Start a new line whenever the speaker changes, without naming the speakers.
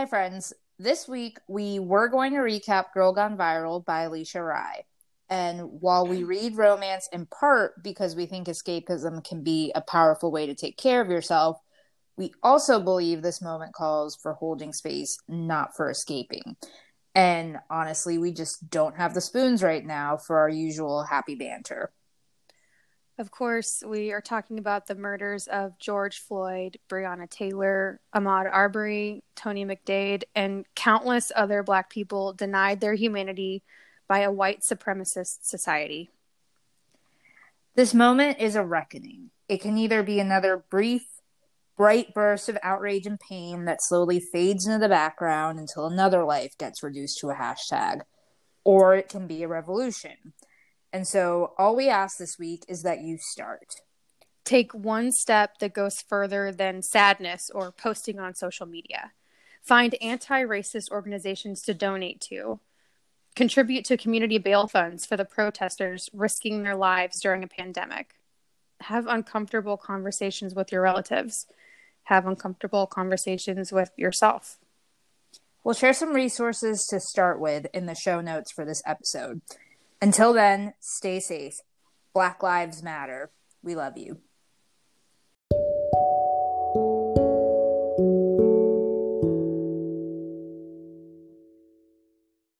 Hi, friends. This week we were going to recap Girl Gone Viral by Alisha Rai. And while we read romance in part because we think escapism can be a powerful way to take care of yourself, we also believe this moment calls for holding space, not for escaping. And honestly, we just don't have the spoons right now for our usual happy banter.
Of course, we are talking about the murders of George Floyd, Breonna Taylor, Ahmaud Arbery, Tony McDade, and countless other Black people denied their humanity by a white supremacist society.
This moment is a reckoning. It can either be another brief, bright burst of outrage and pain that slowly fades into the background until another life gets reduced to a hashtag, or it can be a revolution and so all we ask this week is that you start.
Take one step that goes further than sadness or posting on social media. Find anti racist organizations to donate to. Contribute to community bail funds for the protesters risking their lives during a pandemic. Have uncomfortable conversations with your relatives. Have uncomfortable conversations with yourself.
We'll share some resources to start with in the show notes for this episode. Until then, stay safe. Black Lives Matter. We love you.